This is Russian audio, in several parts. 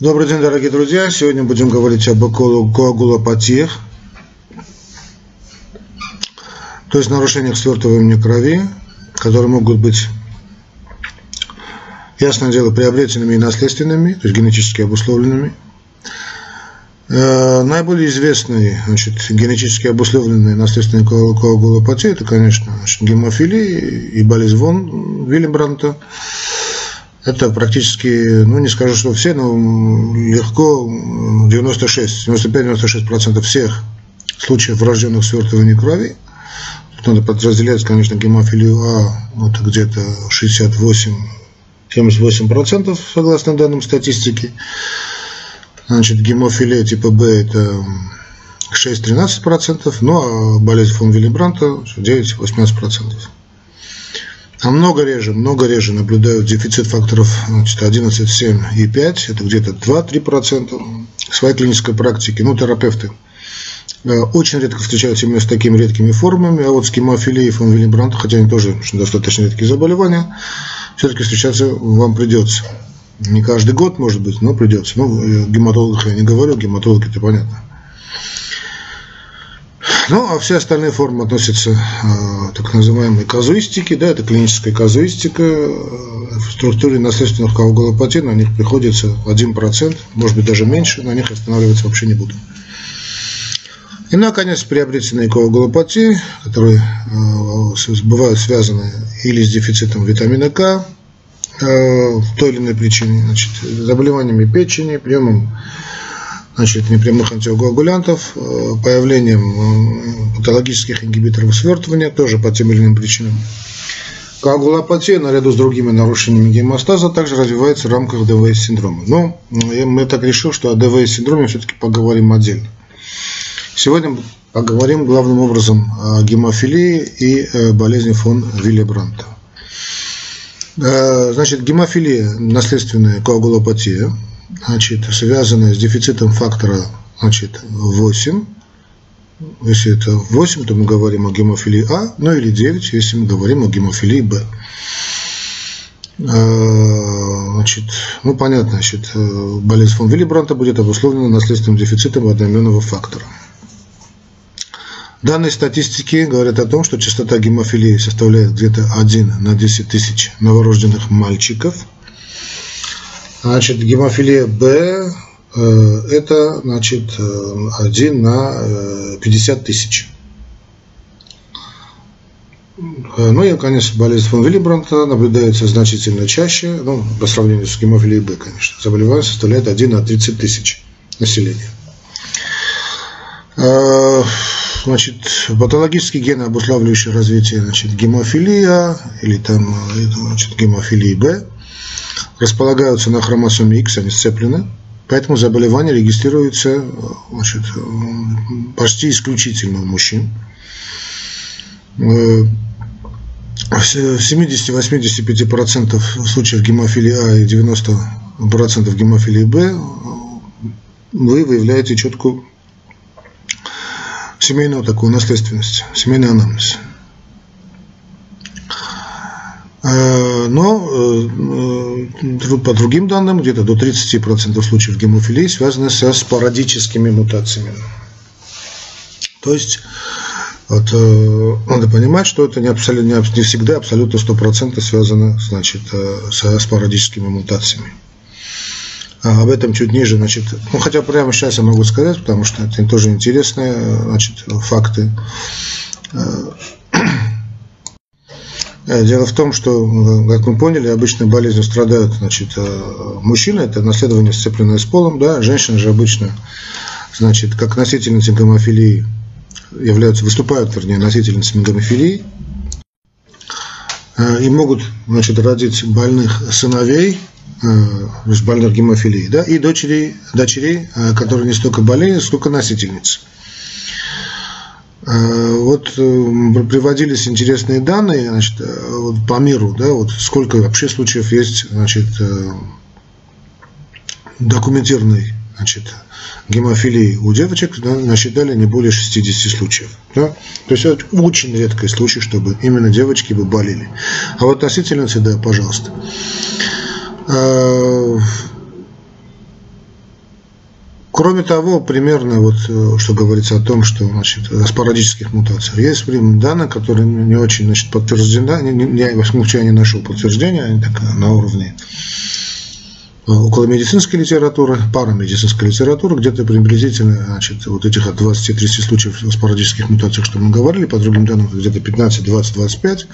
Добрый день, дорогие друзья. Сегодня будем говорить об коагулопатиях, то есть нарушениях свертывания крови, которые могут быть, ясное дело, приобретенными и наследственными, то есть генетически обусловленными. Э, наиболее известный значит, генетически обусловленный наследственный коагулопатия – это, конечно, гемофилия и болезнь Вон Виллибранта – это практически, ну не скажу, что все, но легко 96, 95-96% всех случаев врожденных свертываний крови. Тут надо подразделять, конечно, гемофилию А, вот где-то 68 78% согласно данным статистики. Значит, гемофилия типа Б это 6-13%, ну а болезнь фон Виллибранта 9-18%. А много реже, много реже наблюдают дефицит факторов значит, 11, 7 и 5, это где-то 2-3% в своей клинической практике, ну, терапевты э, очень редко встречаются именно с такими редкими формами, а вот с гемофилией и фон хотя они тоже достаточно редкие заболевания, все-таки встречаться вам придется. Не каждый год, может быть, но придется. Ну, э, гематологах я не говорю, гематологи это понятно. Ну, а все остальные формы относятся э, так называемой казуистике, да, это клиническая казуистика. В структуре наследственных коагулопатий на них приходится 1%, может быть даже меньше, на них останавливаться вообще не буду. И, наконец, приобретенные коагулопатии, которые э, бывают связаны или с дефицитом витамина К, э, в той или иной причине, значит, заболеваниями печени, приемом значит, непрямых антикоагулянтов, э, появлением э, патологических ингибиторов свертывания, тоже по тем или иным причинам. Коагулопатия, наряду с другими нарушениями гемостаза, также развивается в рамках ДВС-синдрома. Но мы так решили, что о ДВС-синдроме все-таки поговорим отдельно. Сегодня поговорим главным образом о гемофилии и э, болезни фон Виллебранта. Значит, гемофилия – наследственная коагулопатия – значит, связанная с дефицитом фактора значит, 8. Если это 8, то мы говорим о гемофилии А, ну или 9, если мы говорим о гемофилии Б. А, значит, ну понятно, значит, болезнь фон Виллибранта будет обусловлена наследственным дефицитом одноименного фактора. Данные статистики говорят о том, что частота гемофилии составляет где-то 1 на 10 тысяч новорожденных мальчиков – Значит, гемофилия Б э, это значит 1 на 50 э, тысяч. Э, ну и, конечно, болезнь фон Виллибранта наблюдается значительно чаще, ну, по сравнению с гемофилией Б, конечно. Заболевание составляет 1 на 30 тысяч населения. Значит, патологические гены, обуславливающие развитие значит, гемофилия или там значит, гемофилии Б – располагаются на хромосоме X, они сцеплены, поэтому заболевание регистрируется значит, почти исключительно у мужчин. Э, в 70-85% случаев гемофилии А и 90% гемофилии Б вы выявляете четкую семейную такую наследственность, семейный анамнез. Э, но э, э, по другим данным, где-то до 30% случаев гемофилии связаны со спорадическими мутациями. То есть вот, надо понимать, что это не, абсолютно, не всегда абсолютно 100% связано значит, со спорадическими мутациями. А об этом чуть ниже, значит, ну хотя прямо сейчас я могу сказать, потому что это тоже интересные значит, факты. Э, дело в том, что, как мы поняли, обычно болезнью страдают значит, э, мужчины, это наследование, сцепленное с полом, да, женщины же обычно, значит, как носительницы гомофилии являются, выступают, вернее, носительницами гомофилии, э, и могут, значит, родить больных сыновей, то есть больных гемофилией, да, и дочерей, дочерей, которые не столько болеют, сколько носительницы. Э, вот э, приводились интересные данные значит, э, вот по миру, да, вот сколько вообще случаев есть значит, документированной значит, гемофилии у девочек, да, насчитали не более 60 случаев. Да? То есть это очень редкий случай, чтобы именно девочки бы болели. А вот носительницы, да, пожалуйста. Кроме того, примерно вот, э, что говорится о том, что значит, о спорадических мутациях, есть данные, которые не очень значит, подтверждены, не, не, я, во случае, не нашел подтверждения, они так на уровне э, около медицинской литературы, парамедицинской литературы, где-то приблизительно значит, вот этих от 20-30 случаев спорадических мутаций, что мы говорили, по другим данным где-то 15, 20, 25.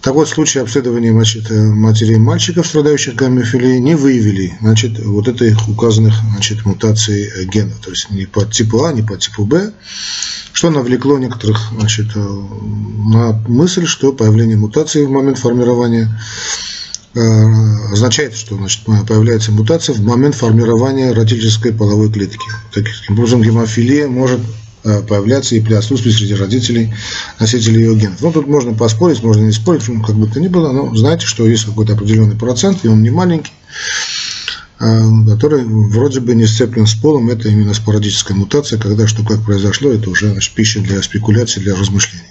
Так вот, в обследования значит, э, матерей мальчиков, страдающих гаммофилией, не выявили значит, вот этих указанных значит, мутаций э, гена, то есть ни по типу А, ни по типу Б, что навлекло некоторых значит, э, на мысль, что появление мутации в момент формирования означает, что значит, появляется мутация в момент формирования родительской половой клетки. Таким образом, гемофилия может появляться и при отсутствии среди родителей носителей ее генов. Ну, тут можно поспорить, можно не спорить, ну, как бы то ни было, но знаете, что есть какой-то определенный процент, и он не маленький, э, который вроде бы не сцеплен с полом, это именно спорадическая мутация, когда что как произошло, это уже значит, пища для спекуляций, для размышлений.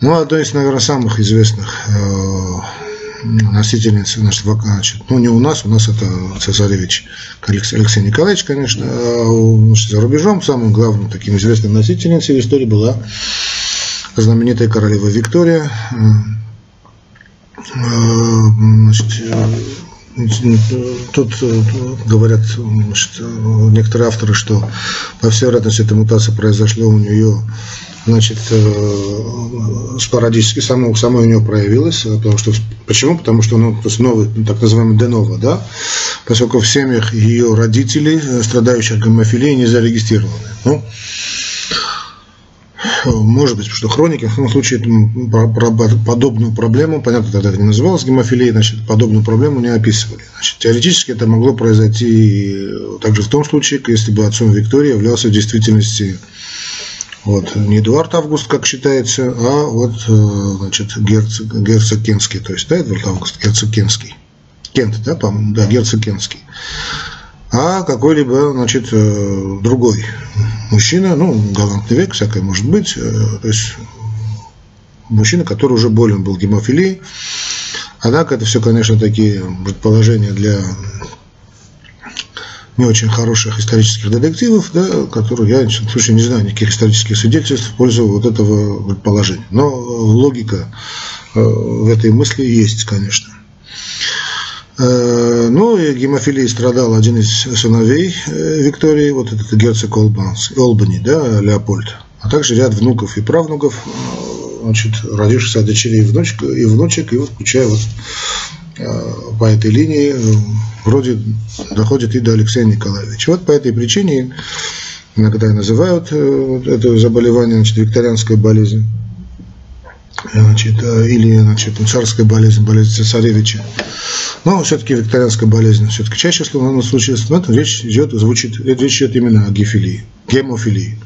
Ну, одно из, наверное, самых известных э, носительница, значит, ну не у нас, у нас это цесаревич Алексей Николаевич, конечно, а за рубежом самым главным таким известным носительницей в истории была знаменитая королева Виктория. Значит, тут говорят значит, некоторые авторы, что по всей вероятности эта мутация произошла у нее значит, э, спорадически само, само у него проявилось. Потому что, почему? Потому что ну, то есть новый, так называемый Денова, да, поскольку в семьях ее родителей, э, страдающих гомофилией, не зарегистрированы. Ну, может быть, что хроники в том случае подобную проблему, понятно, тогда это не называлось гемофилией, значит, подобную проблему не описывали. Значит, теоретически это могло произойти также в том случае, если бы отцом Виктории являлся в действительности вот, не Эдуард Август, как считается, а вот, э, значит, герцог, герцог Кенский, то есть, да, Эдуард Август, герцог Кенский. Кент, да, по-моему, да, герцог Кенский. А какой-либо, значит, э, другой мужчина, ну, галантный век, всякое может быть, э, то есть, мужчина, который уже болен был гемофилией. Однако это все, конечно, такие предположения для не очень хороших исторических детективов, да, которые я, в случае, не знаю никаких исторических свидетельств в пользу вот этого положения. Но логика э, в этой мысли есть, конечно. Э, ну, и гемофилией страдал один из сыновей э, Виктории, вот этот герцог Олбани, да, Леопольд, а также ряд внуков и правнуков, значит, родившихся от дочерей и внучек, и внучек, и вот, включая вот по этой линии вроде доходит и до Алексея Николаевича. Вот по этой причине иногда называют э, это заболевание значит, викторианской болезнь. Значит, э, или значит, царская болезнь, болезнь цесаревича. Но все-таки викторианская болезнь все-таки чаще всего на случае, но это речь идет, звучит, речь идет именно о гефилии, гемофилии.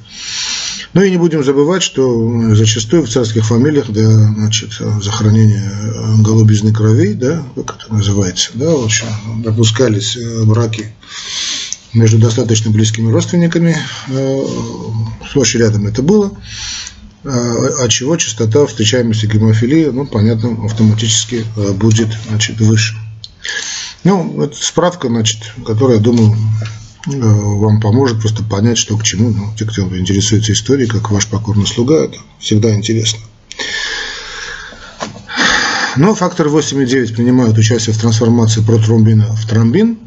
Ну и не будем забывать, что зачастую в царских фамилиях для значит, захоронения голубизны крови, да, как это называется, да, в общем, допускались э, браки между достаточно близкими родственниками, э, сплошь рядом это было, э, от чего частота встречаемости гемофилии, ну, понятно, автоматически будет значит, выше. Ну, это справка, значит, которая, думаю, Э, вам поможет просто понять, что к чему. Ну, те, кто интересуется историей, как ваш покорный слуга, это всегда интересно. Но фактор 8,9 принимают участие в трансформации протромбина в тромбин,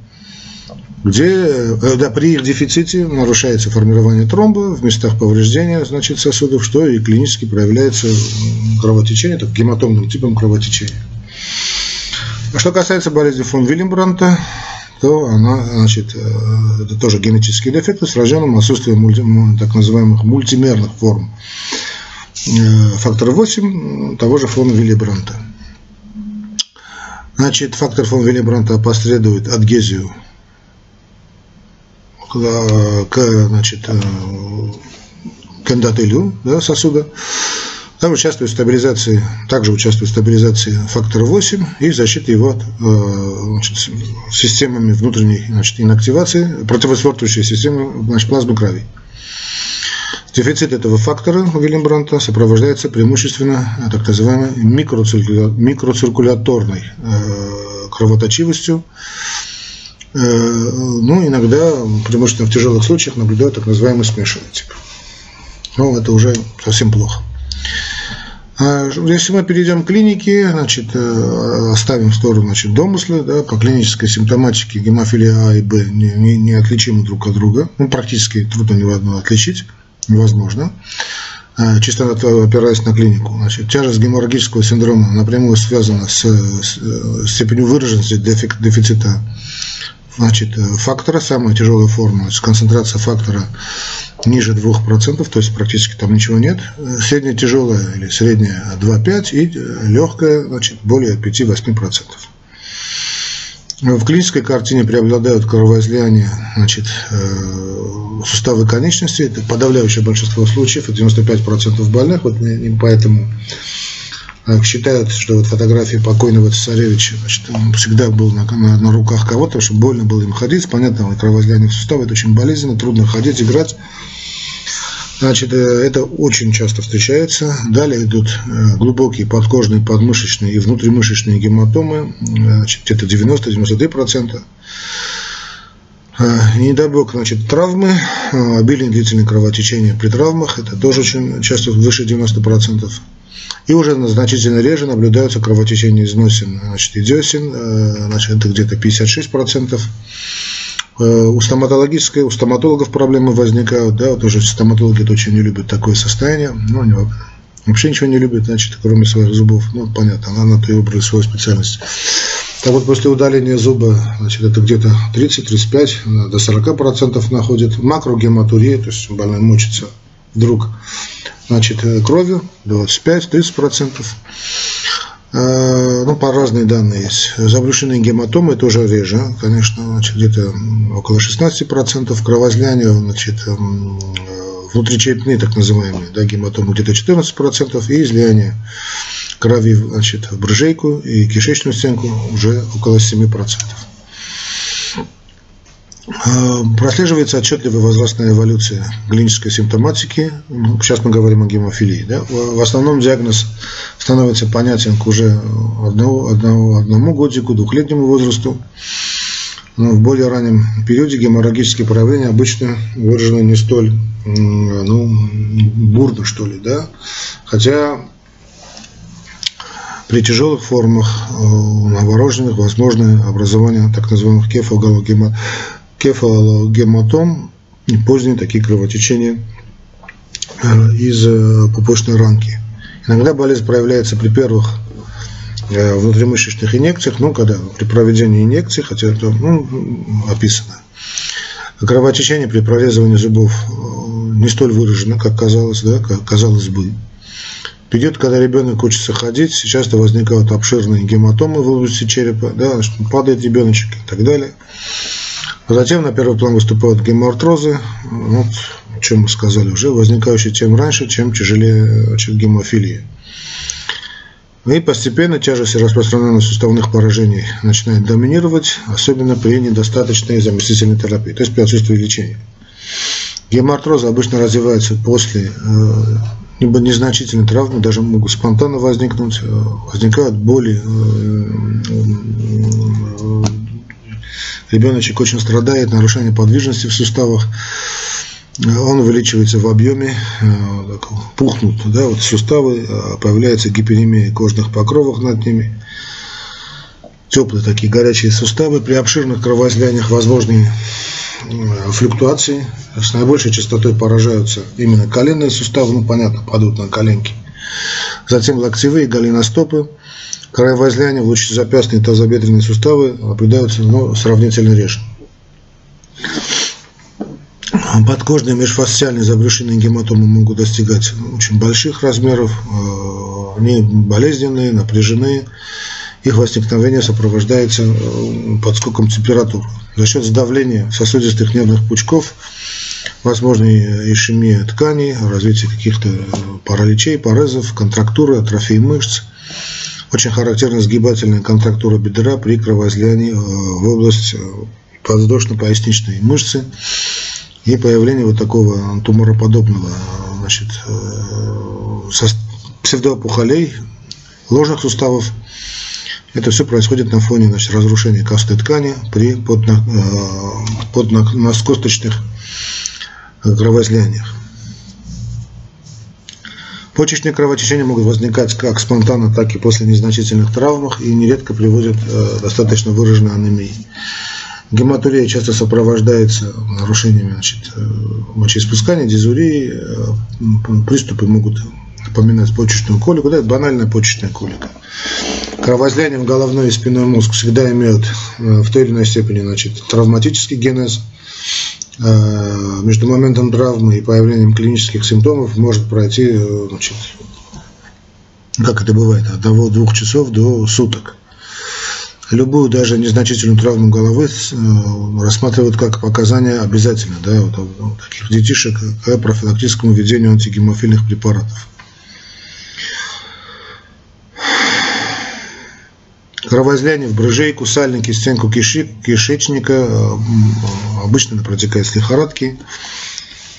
где э, да, при их дефиците нарушается формирование тромба в местах повреждения значит, сосудов, что и клинически проявляется кровотечение, так, гематомным типом кровотечения. А что касается болезни фон Вильямбранта, то она, значит, э, это тоже генетический дефект с врожденным отсутствием мульти, так называемых мультимерных форм э, фактора 8 того же фона Виллибранта. Значит, фактор фон Виллибранта опосредует адгезию к, значит, э, к эндотелию да, сосуда, там участвует в стабилизации, также участвует в стабилизации фактора 8 и защите его от э, значит, системами внутренней значит, инактивации, противосвертывающей системы значит, плазмы крови. Дефицит этого фактора Вильямбранта сопровождается преимущественно э, так называемой микроциркуляторной э, кровоточивостью, ну, иногда, преимущественно в тяжелых случаях, наблюдают так называемый смешанный тип. Ну, это уже совсем плохо. А если мы перейдем к клинике, значит, э, оставим в сторону значит, домыслы, да, по клинической симптоматике гемофилия А и Б не, не, не отличимы друг от друга, ну, практически трудно невозможно отличить, невозможно, а, чисто опираясь на клинику. Значит, тяжесть геморрагического синдрома напрямую связана с, с э, степенью выраженности дефицита значит, э, фактора, самая тяжелая форма, значит, концентрация фактора ниже 2%, то есть практически там ничего нет. Средняя тяжелая или средняя 2,5 и э, легкая значит, более 5-8%. В клинической картине преобладают кровоизлияния значит, э, суставы конечности. Это подавляющее большинство случаев, это 95% больных. Вот поэтому считают, что вот фотографии покойного цесаревича, значит, он всегда был на, на, на руках кого-то, что больно было им ходить. Понятно, кровоизлияние в суставы, это очень болезненно, трудно ходить, играть. Значит, э, это очень часто встречается. Далее идут э, глубокие подкожные, подмышечные и внутримышечные гематомы, значит, где-то 90-93%. Э, недобок, значит, травмы, обильное длительное кровотечение при травмах, это тоже очень часто выше 90%. И уже значительно реже наблюдаются кровотечения из носен значит, и десен, значит, это где-то 56%. Э, у стоматологической, у стоматологов проблемы возникают, да, вот уже стоматологи это очень не любят такое состояние, ну, они вообще ничего не любят, значит, кроме своих зубов, ну, понятно, она на то и выбрали свою специальность. Так вот, после удаления зуба, значит, это где-то 30-35 до 40% находит макрогематурия, то есть больной мочится вдруг, значит, э, кровью 25-30%. Э, ну, по разные данные есть. Забрюшинные гематомы тоже реже, конечно, значит, где-то около 16%, кровоизлияния, значит, эм, э, внутричерепные, так называемые, да, гематомы где-то 14%, и излияние крови значит, в брыжейку и кишечную стенку уже около 7%. Э, прослеживается отчетливая возрастная эволюция клинической симптоматики. Ну, сейчас мы говорим о гемофилии. Да? В основном диагноз становится понятен к уже одному, одному, одному годику, двухлетнему возрасту. Но в более раннем периоде геморрагические проявления обычно выражены не столь ну, бурно, что ли. Да? Хотя при тяжелых формах э, новорожденных возможно образование так называемых кефалогематомов кефалогематом и поздние такие кровотечения э, из э, пупочной ранки. Иногда болезнь проявляется при первых э, внутримышечных инъекциях, ну, когда при проведении инъекций, хотя это ну, описано. Кровотечение при прорезывании зубов не столь выражено, как казалось, да, как казалось бы. Период, когда ребенок учится ходить, часто возникают обширные гематомы в области черепа, да, падает ребеночек и так далее. Затем на первый план выступают гемоартрозы, вот, о чем мы сказали уже, возникающие тем раньше, чем тяжелее чем гемофилия. И постепенно тяжесть и распространенность суставных поражений начинает доминировать, особенно при недостаточной заместительной терапии, то есть при отсутствии лечения. Гемоартрозы обычно развиваются после э, либо незначительной травмы, даже могут спонтанно возникнуть, э, возникают боли, э, ребеночек очень страдает, нарушение подвижности в суставах, он увеличивается в объеме, э, пухнут да, вот суставы, а появляется гиперемия кожных покровов над ними, теплые такие горячие суставы, при обширных кровоизлияниях возможны э, флюктуации, с наибольшей частотой поражаются именно коленные суставы, ну понятно, падают на коленки, затем локтевые голеностопы, Кровоизлияния в лучезапястные и тазобедренные суставы наблюдаются ну, сравнительно реже. Подкожные межфасциальные забрюшинные гематомы могут достигать очень больших размеров, э, они болезненные, напряжены, их возникновение сопровождается э, подскоком температуры. За счет сдавления сосудистых нервных пучков возможна ишемия тканей, развитие каких-то параличей, порезов, контрактуры, атрофии мышц – очень характерна сгибательная контрактура бедра при кровоизлиянии э, в область э, подвздошно-поясничной мышцы и появление вот такого тумороподобного значит, э, псевдоопухолей ложных суставов Это все происходит на фоне значит, разрушения костной ткани при подно, поднокосточных кровоизлияниях. Почечные кровотечения могут возникать как спонтанно, так и после незначительных травмах и нередко приводят э, достаточно выраженной анемии. Гематурия часто сопровождается нарушениями значит, э, мочеиспускания, дизурии, э, приступы могут напоминать почечную колику, да, это банальная почечная колика. Кровоизлияние в головной и спинной мозг всегда имеют в той или иной степени значит, травматический генез, между моментом травмы и появлением клинических симптомов может пройти, э, значит, как это бывает, от одного-двух часов до суток. Любую даже незначительную травму головы э, рассматривают как показание обязательно да, вот, таких детишек к профилактическому введению антигемофильных препаратов. Кровоизлияние в брыжейку, сальники, стенку киши, кишечника, э, обычно протекает с лихорадки,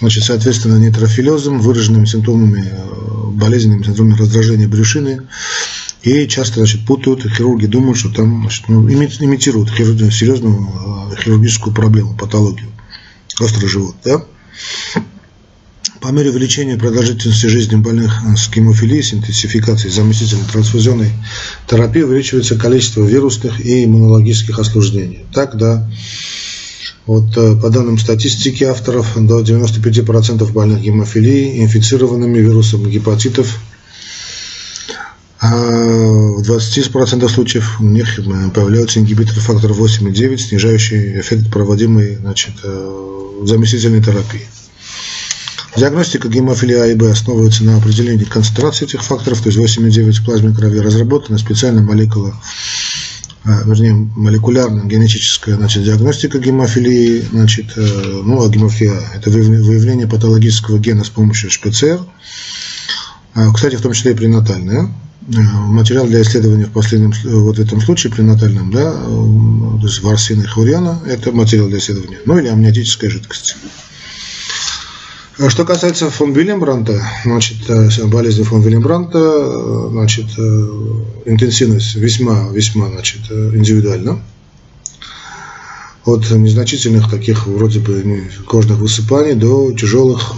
значит, соответственно, нейтрофилезом, выраженными симптомами, э, болезненными синдромами раздражения брюшины. И часто значит, путают, хирурги думают, что там значит, ну, имитируют серьезную э, хирургическую проблему, патологию. Острый живот. Да? По мере увеличения продолжительности жизни больных с гемофилией, с интенсификацией заместительной трансфузионной терапии увеличивается количество вирусных и иммунологических осложнений. Так, да, вот э, по данным статистики авторов, до 95% больных гемофилией инфицированными вирусом гепатитов, а в 20% случаев у них э, появляются ингибиторы фактора 8 и 9, снижающие эффект проводимой значит, э, заместительной терапии. Диагностика гемофилии А и Б основывается на определении концентрации этих факторов, то есть 8,9 в плазме крови. Разработана специальная молекула, вернее, молекулярная генетическая значит, диагностика гемофилии, значит, э, ну, а гемофилия – это выявление патологического гена с помощью ШПЦР, а, кстати, в том числе и пренатальная. Э, материал для исследования в последнем, вот в этом случае пренатальном, да, э, то есть варсина и хлориана, это материал для исследования, ну или амниотическая жидкость. А что касается фон Вильямбранта, значит, э, болезни фон Вильямбранта, э, значит, э, интенсивность весьма, весьма, значит, индивидуальна. От незначительных таких вроде бы кожных высыпаний до тяжелых,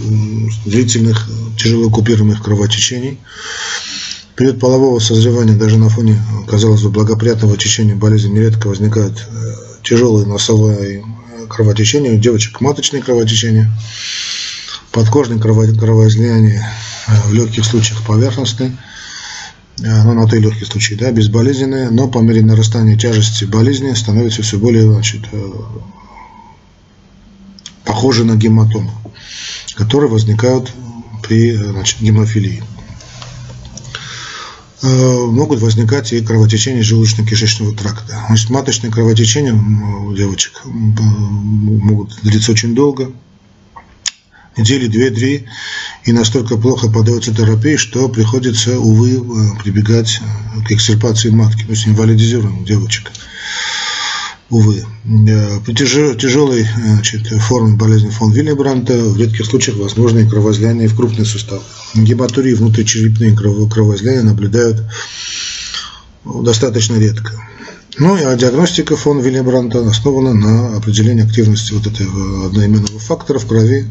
длительных, тяжело купируемых кровотечений. Период полового созревания даже на фоне, казалось бы, благоприятного течения болезни нередко возникают тяжелые носовые кровотечения, у девочек маточные кровотечения подкожное кровоизлияние э, в легких случаях поверхностное, э, ну, на то и легкие случаи, да, безболезненные, но по мере нарастания тяжести болезни становится все более, значит, э, похоже на гематомы, которые возникают при значит, гемофилии. Могут возникать и кровотечения желудочно-кишечного тракта. Значит, маточные кровотечения у девочек могут длиться очень долго, недели две-три, и настолько плохо подается терапии, что приходится, увы, э, прибегать э, к экстерпации матки, то есть инвалидизируем девочек. Увы. Э, при тяжелой значит, форме болезни фон Виллибранта в редких случаях возможны кровоизлияния в крупный сустав. Гематурии внутричерепные кровоизлияния наблюдают достаточно редко. Ну а диагностика фон Виллибранта основана на определении активности вот этого одноименного фактора в крови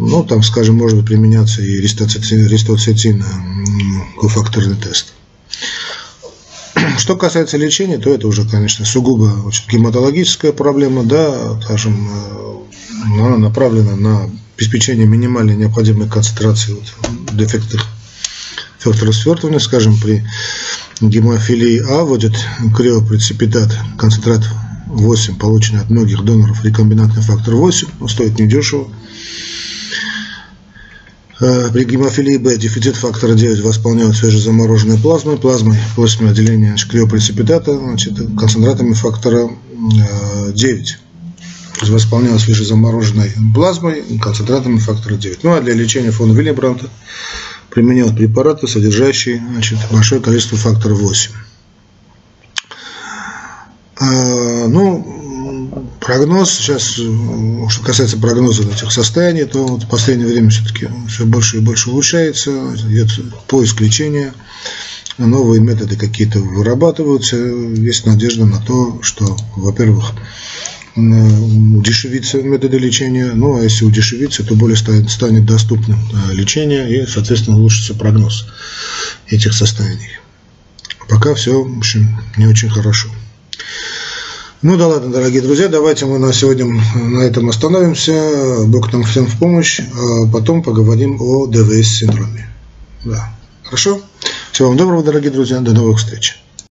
ну, там, скажем, может применяться и ристоцитин кофакторный тест. Что касается лечения, то это уже, конечно, сугубо значит, гематологическая проблема, да, скажем, э, она направлена на обеспечение минимальной необходимой концентрации вот, дефектных факторов свертывания, скажем, при гемофилии А вводят криопреципитат, концентрат 8, полученный от многих доноров рекомбинантный фактор 8, он стоит недешево. Э, при гемофилии Б дефицит фактора 9 восполняют свежезамороженной плазмой, плазмой после отделения криопреципитата, значит, концентратами фактора 9. Э, То есть восполняют свежезамороженной плазмой, концентратами фактора 9. Ну а для лечения фона Вильябранта применяют препараты, содержащие значит, большое количество фактора 8. А, ну, прогноз, сейчас, э, что касается прогноза этих состояний, то вот в последнее время все-таки все больше и больше улучшается, идет поиск лечения. новые методы какие-то вырабатываются. Есть надежда на то, что, во-первых, удешевится методы лечения, ну а если удешевится, то более станет доступным лечение и, соответственно, улучшится прогноз этих состояний. Пока все, в общем, не очень хорошо. Ну да ладно, дорогие друзья, давайте мы на сегодня на этом остановимся. Бог нам всем в помощь. А потом поговорим о ДВС-синдроме. Да. Хорошо? Всего вам доброго, дорогие друзья. До новых встреч.